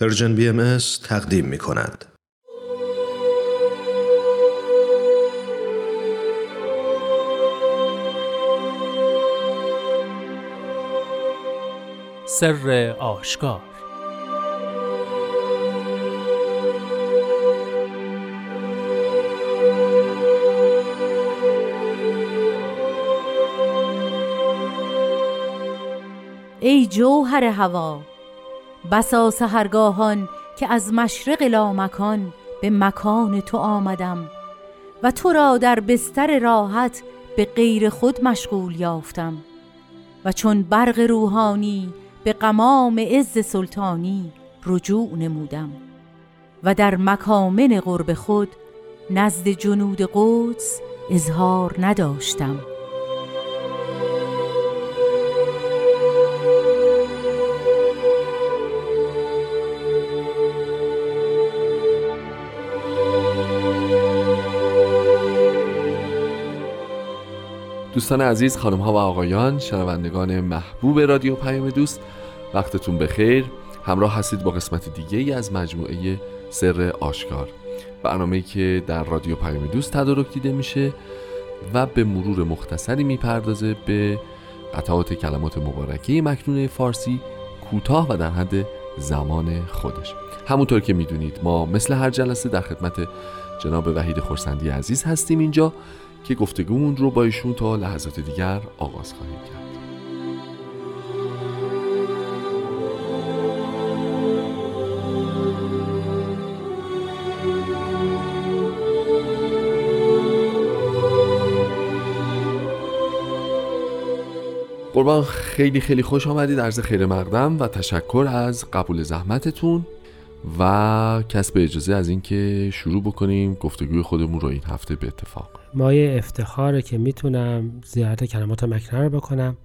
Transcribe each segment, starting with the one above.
پرژن بی ام تقدیم می کند. سر آشکار ای جوهر هوا بسا سهرگاهان که از مشرق لامکان به مکان تو آمدم و تو را در بستر راحت به غیر خود مشغول یافتم و چون برق روحانی به قمام عز سلطانی رجوع نمودم و در مکامن قرب خود نزد جنود قدس اظهار نداشتم. دوستان عزیز خانم ها و آقایان شنوندگان محبوب رادیو پیام دوست وقتتون بخیر. همراه هستید با قسمت دیگه ای از مجموعه سر آشکار. برنامه که در رادیو پیام دوست تدارک دیده میشه و به مرور مختصری می‌پردازه به قطعات کلمات مبارکه مکنونه فارسی کوتاه و در حد زمان خودش. همونطور که می‌دونید ما مثل هر جلسه در خدمت جناب وحید خورسندی عزیز هستیم اینجا. که گفتگومون رو با ایشون تا لحظات دیگر آغاز خواهیم کرد. قربان خیلی خیلی خوش آمدید. عرض خیر مقدم و تشکر از قبول زحمتتون. و کسب اجازه از اینکه شروع بکنیم گفتگوی خودمون رو این هفته به اتفاق. مایه افتخاره که می‌تونم زیارت کلمات مکنه رو بکنم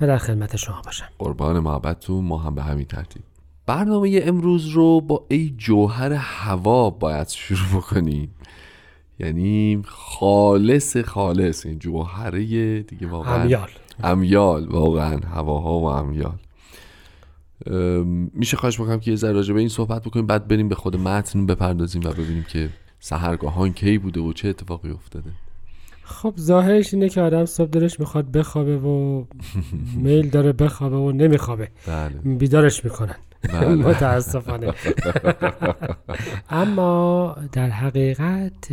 و در خدمت شما باشم. قربان محبتتون ما هم به همین ترتیب. برنامه امروز رو با ای جوهر هوا باید شروع بکنیم. یعنی خالص خالص این جوهره دیگه واقعا امیال. امیال واقعا هواها و امیال. میشه خواهش بکنم که یه ذره به این صحبت بکنیم بعد بریم به خود متن بپردازیم و ببینیم که سهرگاهان کی بوده و چه اتفاقی افتاده. خب ظاهرش اینه که آدم صبح دلش می‌خواد بخوابه و میل داره بخوابه و نمیخوابه. بله. بیدارش می‌کنن. بله. متاسفانه. اما در حقیقت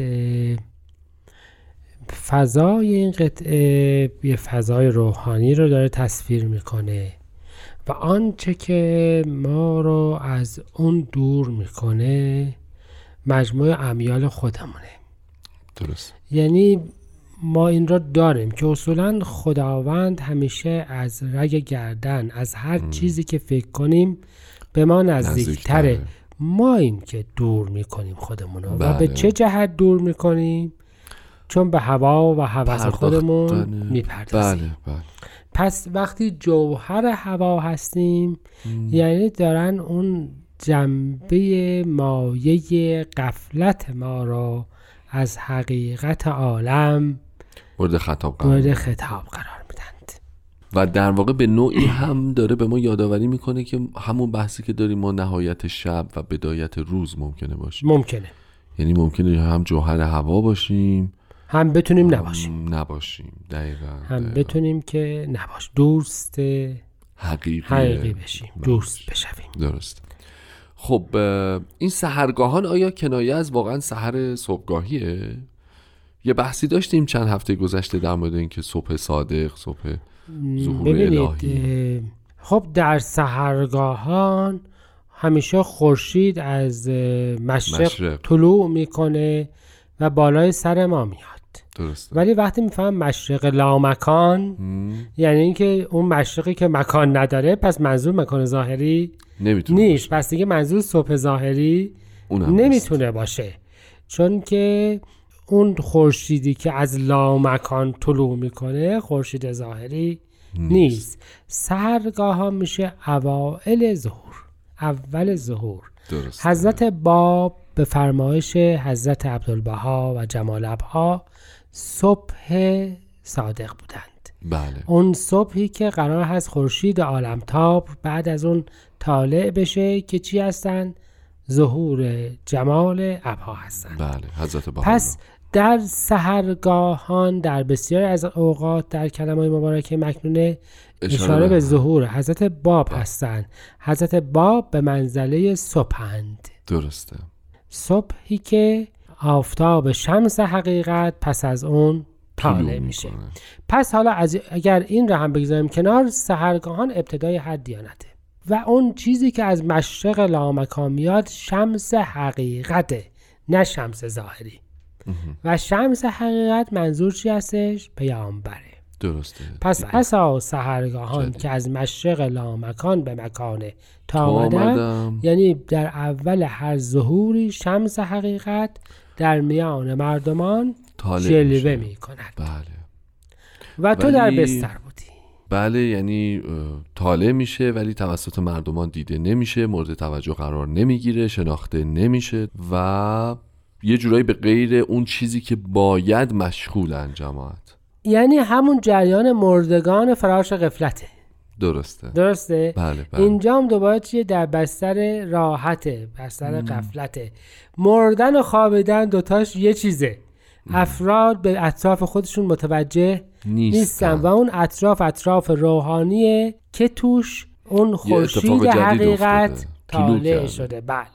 فضای این قطعه یه فضای روحانی رو داره تصویر می‌کنه. و آنچه که ما رو از اون دور می‌کنه مجموع امیال خودمونه. درست. یعنی ما این را داریم که اصولا خداوند همیشه از رگ گردن از هر چیزی که فکر کنیم به ما نزدیکتره. ما این که دور می‌کنیم خودمون رو. و بله. به چه جهت دور می‌کنیم؟ چون به هوا و هوس خودمون. می‌پردازیم. بله بله. پس وقتی جوهر هوا هستیم یعنی دارن اون جنبه مایه قفلت ما را از حقیقت عالم مورد خطاب قرار مورد خطاب قرار میدند و در واقع به نوعی هم داره به ما یادآوری می‌کنه که همون بحثی که داریم ما نهایت شب و بدایت روز ممکنه باشیم ممکنه. یعنی ممکنه هم جوهر هوا باشیم هم بتونیم نباشیم نباشیم دقیقا هم دقیقاً. بتونیم که نباش دوست حقیقی حقیقی بشیم بله. دوست بشویم درست خب این سهرگاهان آیا کنایه از واقعا سحر صبحگاهیه یه بحثی داشتیم چند هفته گذشته در مورد اینکه صبح صادق صبح ظهور الهی. خب در سهرگاهان همیشه خورشید از مشرق, مشرق. طلوع می‌کنه و بالای سر ما میاد درست ولی وقتی میفهم مشرق لامکان یعنی اینکه اون مشرقی که مکان نداره پس منظور مکان ظاهری نمی‌تونه نیست. پس دیگه منظور صبح ظاهری نیست. نمی‌تونه باشه. چون که اون خورشیدی که از لامکان طلوع می‌کنه خورشید ظاهری نیست. سهرگاه ها میشه اوائل ظهور. اول ظهور. حضرت باب به فرمایش حضرت عبدالبها و جمال ابها صبح صادق بودند. بله. اون صبحی که قرار هست خورشید عالمتاب بعد از اون طالع بشه که چی هستن؟ ظهور جمال ابها هستند بله حضرت بها پس در سهرگاهان در بسیاری از اوقات در کلمه مبارکه مکنونه اشاره به ظهور حضرت باب هستند حضرت باب به منزله صبحند. درسته. صبحی که آفتاب شمس حقیقت پس از اون طالع میشه. پس حالا از اگر این را هم بگذاریم کنار سهرگاهان ابتدای هر دیانته و اون چیزی که از مشرق لامکان میاد شمس حقیقته نه شمس ظاهری و شمس حقیقت منظور چی هستش؟ پیامبره درسته پس. اساس سهرگاهان. که از مشرق لامکان به مکان تا آمدن آمدم یعنی در اول هر ظهوری شمس حقیقت در میان مردمان جلوه. می کند بله. و تو در ولی- بستر بودی. بله یعنی طالع میشه ولی توسط مردمان دیده نمیشه مورد توجه قرار نمی‌گیره شناخته نمیشه و یه جورایی به غیر اون چیزی که باید مشغولن جماعت. یعنی همون جریان مردگان فراش قفلته درسته. درسته؟ بله بله. اینجا هم دوباره چیه؟ در بستر راحته بستر قفلته مردن و خوابیدن دوتاش یه چیزه. افراد به اطراف خودشون متوجه نیستن. نیستن و اون اطراف اطراف روحانیه که توش اون خورشید حقیقت طالع کرده. شده. بله.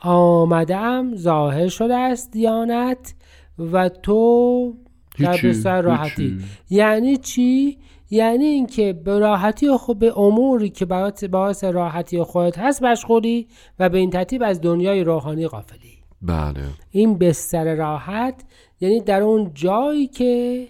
آمدم ظاهر شده است دیانت و تو در بستر راحتی. هیچی. یعنی چی؟ یعنی اینکه به راحتی خود به اموری که باعث باعث راحتی خودت هست مشغولی و به این ترتیب از دنیای روحانی غافلی. بله. این بستر راحت یعنی در اون جایی که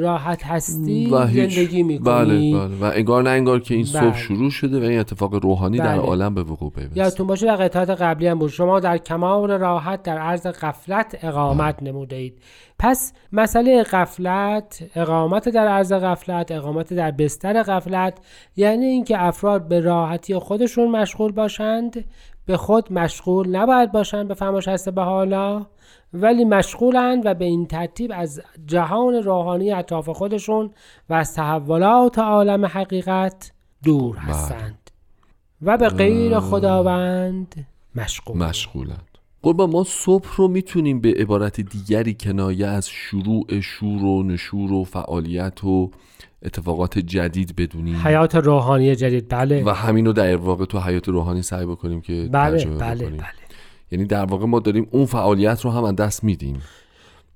راحت هستی و هیچ. زندگی می‌کنی. بله بله. و انگار نه انگار که این صبح بله. شروع شده و این اتفاق روحانی در بله. عالم به وقوع پیوسته. یادتون باشه در قطعات قبلی هم بود. شما در کمال راحت در عرض قفلت اقامت نموده اید پس مسئله قفلت اقامت در عرض قفلت اقامت در بستر قفلت یعنی اینکه افراد به راحتی خودشون مشغول باشند به خود مشغول نباید باشند به فرماش هست به حالا ولی مشغولند و به این ترتیب از جهان روحانی اطراف خودشون و از تحولات عالم حقیقت دور هستند و به غیر خداوند مشغول مشغولند قربان ما صبح رو می‌تونیم به عبارت دیگری کنایه از شروع شور و نشور و فعالیت و اتفاقات جدید بدونیم. حیات روحانی جدید بله. و همین رو در واقع تو حیات روحانی سعی بکنیم که بله بله بکنیم. بله. یعنی در واقع ما داریم اون فعالیت رو هم از دست میدیم.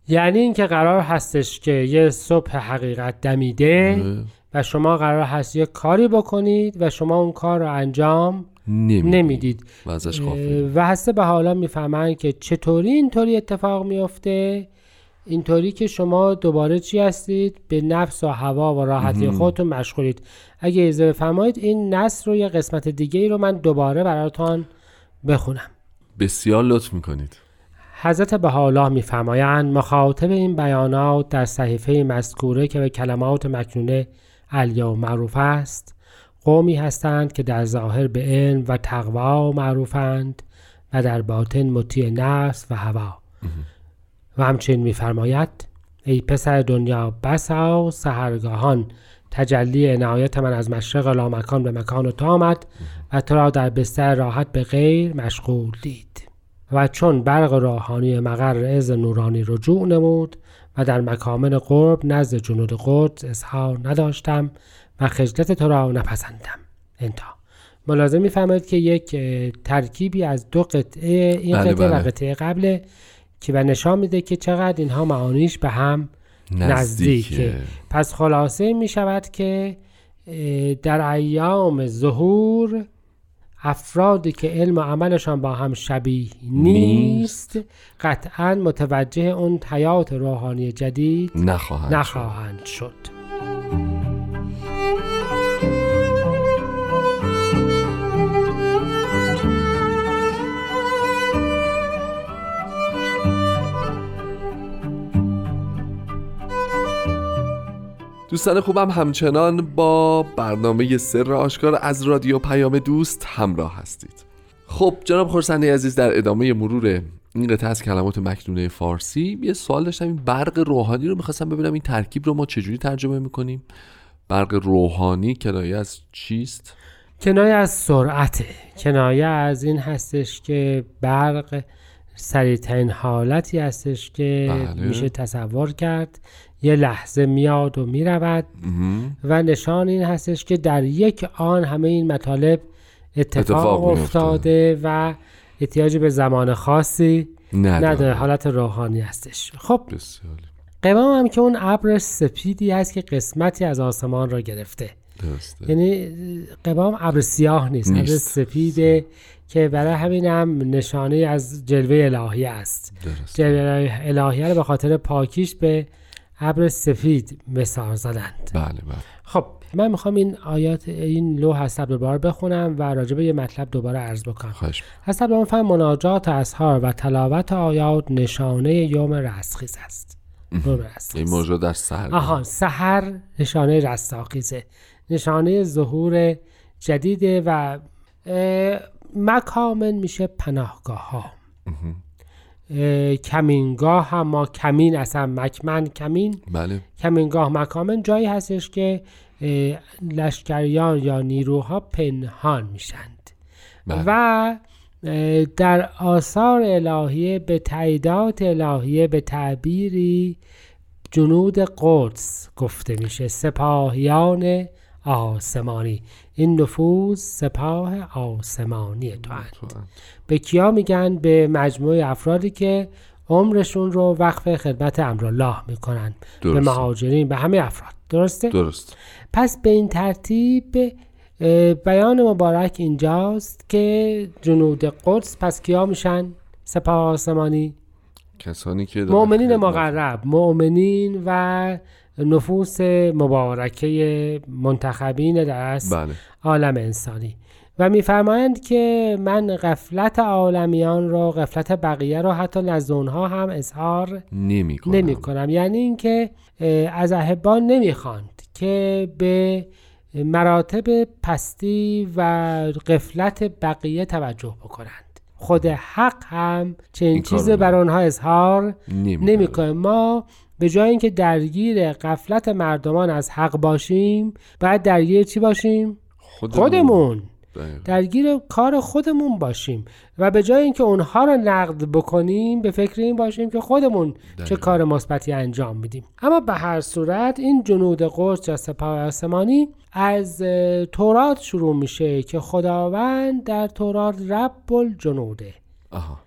یعنی اینکه قرار هستش که یه صبح حقیقت دمیده و شما قرار هست یه کاری بکنید و شما اون کار رو انجام نمیدیم نمی‌دید. و ازش. و هسته به حالا می‌فهمن که چطوری اینطوری اتفاق میفته اینطوری که شما دوباره چی هستید؟ به نفس و هوا و راحتی خودتون مشغولید. اگه اجازه بفرمایید این نصر رو یه قسمت دیگه ای رو من دوباره براتون بخونم. بسیار لطف می‌کنید. حضرت بهاءالله میفرمایند مخاطب این بیانات در صحیفه مذکوره که به کلمات مکنونه الیا معروف است قومی هستند که در ظاهر به علم و تقوا معروفند و در باطن مطیع نفس و هوا. و همچنین میفرماید ای پسر دنیا بسا سهرگاهان تجلی عنایت من از مشرق لامکان به مکان تو آمد و تو را در بستر راحت به غیر مشغول دید. و چون برق روحانی مقر از نورانی رجوع نمود و در مکامن قرب نزد جنود قدس اظهار نداشتم و خجلت تو را نپسندم. انتها. ملازم می‌فهمید که یک ترکیبی از دو قطعه این بله، قطعه و بله. قطعه قبل که و نشان میده که چقدر اینها معانیش به هم نزدیکه. پس خلاصه می شود که در ایام ظهور افرادی که علم و عملشان با هم شبیه نیست قطعا متوجه اون حیات روحانی جدید نخواهند شد. نخواهند شد دوستان خوبم همچنان با برنامه سر آشکار از رادیو پیام دوست همراه هستید. خب جناب خورسندی عزیز در ادامه مرور این قطعه از کلمات مکنونه فارسی یه سوال داشتم. این برق روحانی رو می‌خواستم ببینم این ترکیب رو ما چجوری ترجمه می‌کنیم؟ برق روحانی کنایه از چیست؟ کنایه از سرعته کنایه از این هستش که برق سریعترین حالتی هستش که بله. میشه تصور کرد. یه لحظه میاد و می‌رود. و نشان این هستش که در یک آن همه این مطالب اتفاق, اتفاق میفته. افتاده و احتیاج به زمان خاصی نداره. حالت روحانی هستش. خب قوام هم که اون ابر سپیدی هست که قسمتی از آسمان را گرفته. درسته. یعنی قوام ابر سیاه نیست. ابر. سپیده که برای همین هم نشانه از جلوه الهی است. جلوه الهی رو به خاطر پاکیش به ابر سفید مثال زدند. بله بله. خب من می‌خوام این آیات این لوح از صبر بار بخونم و راجع به یه مطلب دوباره عرض بکنم. حسب به فهم مناجات اسهار و تلاوت آیات نشانه یوم رستخیز است. یوم این رستخیز موضوع در سر آها سحر نشانه رستاخیزه. نشانه ظهور جدیده و مکامن میشه پناهگاه ها کمینگاه هم ما کمین اصلا مکمن کمین. بله. کمینگاه مکامن جایی هستش که لشکریان یا نیروها پنهان میشند. بله. و در آثار الهیه به تعییدات الهیه به تعبیری جنود قدس گفته میشه. سپاهیان آسمانی. این نفوذ سپاه آسمانی تو هم. به کیا میگن؟ به مجموعه افرادی که عمرشون رو وقف خدمت امرالله می‌کنن. به درسته. مهاجرین به همه افراد. درسته؟ درست پس به این ترتیب بیان مبارک اینجاست که جنود قدس پس کیا میشن؟ سپاه آسمانی. کسانی که مؤمنین مقرب. مؤمنین و نفوس مبارکه منتخبین در از بله. عالم انسانی. و میفرمایند که من غفلت عالمیان رو غفلت بقیه رو حتی نزد اونها هم اظهار نمی کنم. نمی کنم. یعنی اینکه از احبان نمی‌خواند که به مراتب پستی و غفلت بقیه توجه بکنند. خود حق هم چنین چیزی بر نمی- آنها اظهار نمی نمی‌کنه ما به جای اینکه درگیر غفلت مردمان از حق باشیم باید درگیر چی باشیم؟ خودمون. بله. درگیر کار خودمون باشیم. و به جای اینکه اونها رو نقد بکنیم به فکر این باشیم که خودمون چه دقیقاً. کار مثبتی انجام میدیم. اما به هر صورت این جنود قدس یا سپاه آسمانی از تورات شروع میشه که خداوند در تورات رب الجنوده. آها.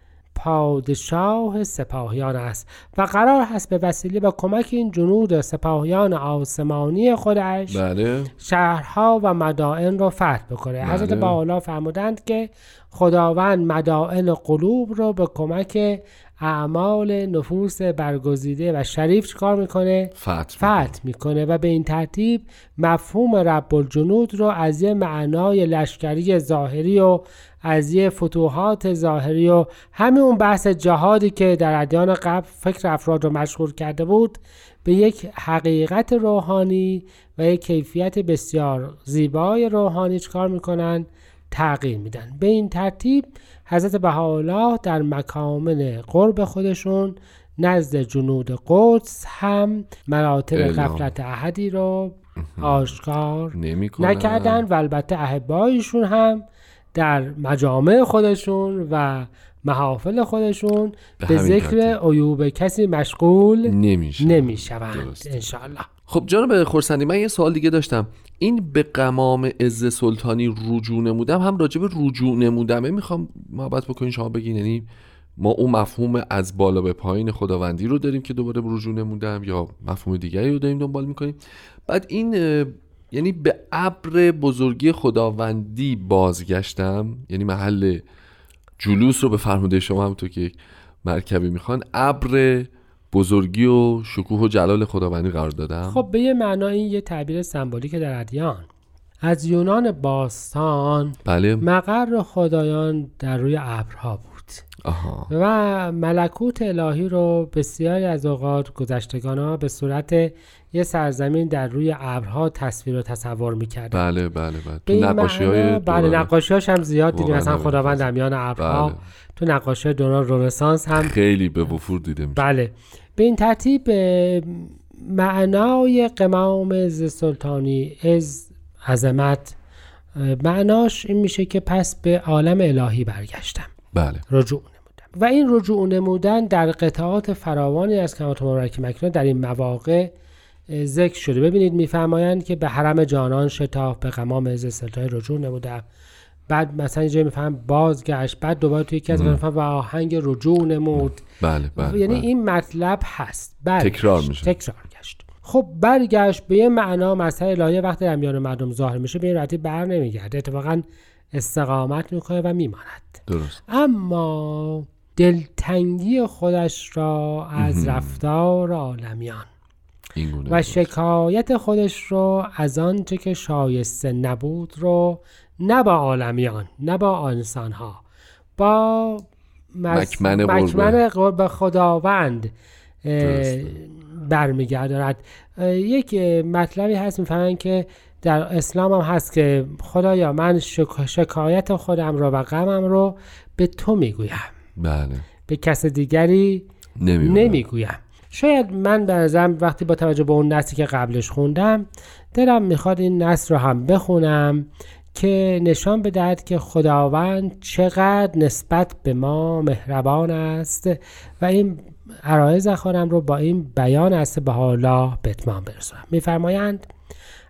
پادشاه سپاهیان است و قرار هست به وسیله و کمک این جنود سپاهیان آسمانی خودش بله شهرها و مدائن را فتح بکنه بله. حضرت بحالا فرمودند که خداوند مدائن قلوب رو به کمک اعمال نفوس برگزیده و شریف چیکار می‌کنه؟ فتح فتح می‌کنه و به این ترتیب مفهوم رب الجنود رو از یه معنای لشکری ظاهری و از یه فتوحات ظاهری و همین اون بحث جهادی که در ادیان قبل فکر افراد رو مشغول کرده بود به یک حقیقت روحانی و یک کیفیت بسیار زیبای روحانی چکار می‌کنن؟ تغییر میدن به این ترتیب حضرت بهاءالله در مکامن قرب خودشون نزد جنود قدس هم مراتب اعلام. غفلت احدی رو آشکار نمی نکردن و البته احبایشون هم در مجامع خودشون و محافل خودشون به به ذکر. عیوب کسی مشغول نمی‌شوند درسته. انشاءالله خب جناب خورسندی من یه سوال دیگه داشتم. این به قمام عز سلطانی رجوع نمودم هم راجع به رجوع نمودمه. می‌خوام محبت بکنین شما بگین یعنی ما اون مفهوم از بالا به پایین خداوندی رو داریم که دوباره رجوع نمودم یا مفهوم دیگری رو داریم دنبال می‌کنیم. بعد این یعنی به ابر بزرگی خداوندی بازگشتم. یعنی محل جلوس رو به فرموده شما هم تو که مرکبی می‌خوان. ابر بزرگی و شکوه و جلال خداوندی قرار دادم؟ خب به یه معنا این یه تعبیر سمبولیک در ادیان. از یونان باستان بله. مقر خدایان در روی ابرها بود. آها. و ملکوت الهی رو بسیاری از اوقات گذشتگان ها به صورت یه سرزمین در روی ابرها تصویر و تصور می‌کردن. بله بله بله. تو نقاشی های بله نقاشیاش هم زیاد دیدیم. مثلا. خداوند در میان ابرها بله. تو نقاشی دوران رنسانس هم خیلی به وفور دیده میشه بله. به این ترتیب معنای قمام ز سلطانی از عظمت معناش این میشه که پس به عالم الهی برگشتم. بله. رجوع نمودم و این رجوع نمودن در قطعات فراوانی از کلمات مبارک مکنون در این مواقع ذکر شده. ببینید میفرمایند که به حرم جانان شتاف به غمام از سلطای رجوع نمودم. بعد مثلا اینجا میفهم بازگشت بعد دوباره توی یکی از و آهنگ رجوع نمود بله بله یعنی بله. این مطلب هست برگشت. تکرار میشه. تکرار گشت خب برگشت به یه معنا مسئله الهی وقتی در میان مردم ظاهر میشه به این راحتی بر نمیگرده اتفاقا استقامت می‌کنه و میماند درست اما دلتنگی خودش را از رفتار عالمیان و. شکایت خودش رو از آنچه که شایسته نبود رو نه با عالمیان نه با انسانها با مز- مکمن قرب خداوند. برمیگرداند. اه، یک مطلبی هست می‌فهمن که در اسلام هم هست که خدایا من شک- شکایت خودم رو و غمم رو به تو می‌گویم. بله. به کس دیگری. نمی‌گویم. شاید من به نظرم وقتی با توجه به اون نسلی که قبلش خوندم دلم می‌خواد این نسل رو هم بخونم که نشان بدهد که خداوند چقدر نسبت به ما مهربان است و این عرایز خودم رو با این بیان است به حالا به اتمام برسونم. میفرمایند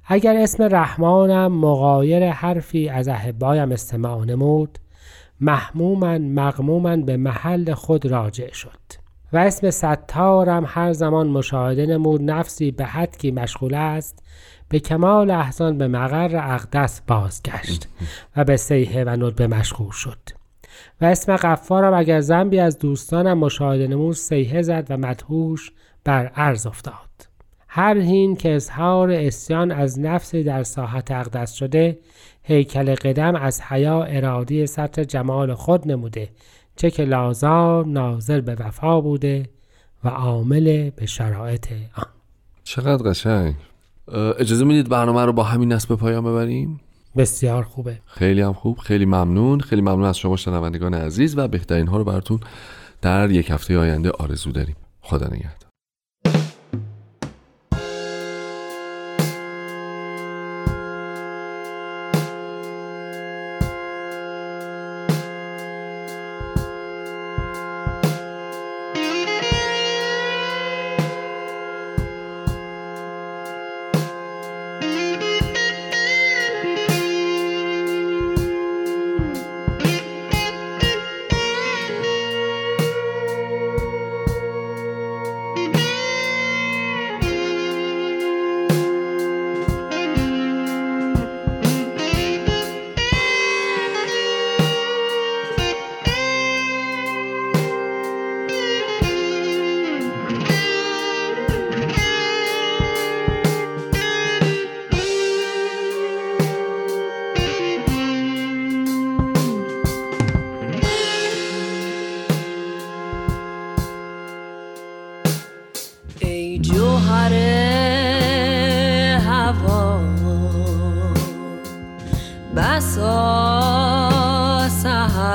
اگر اسم رحمانم مغایر حرفی از احبایم استماع نمود محمومن مغمومن به محل خود راجع شد و اسم ستارم هر زمان مشاهده نمود نفسی به حد که مشغول است به کمال احسان به مقر اقدس بازگشت و به سیحه و ندبه مشغول شد. و اسم غفارم اگر زنبی از دوستانم مشاهده نمود سیحه زد و مدهوش بر عرض افتاد. هر هین که اظهار اسیان از نفسی در ساحت اقدس شده هیکل قدم از حیا ارادی سطر جمال خود نموده چه که لازم ناظر به وفا بوده و عامل به شرایط آن. چقدر قشنگ. اجازه می‌دید برنامه رو با همین نصب به پایان ببریم؟ بسیار خوبه. خیلی هم خوب خیلی ممنون. خیلی ممنون از شما شنوندگان عزیز و بهترین ها رو براتون در یک هفته آینده آرزو داریم. خدا نگهدار.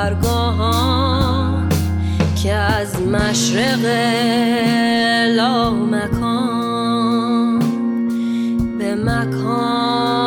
سهرگاهان که از مشرق لامکان به مکان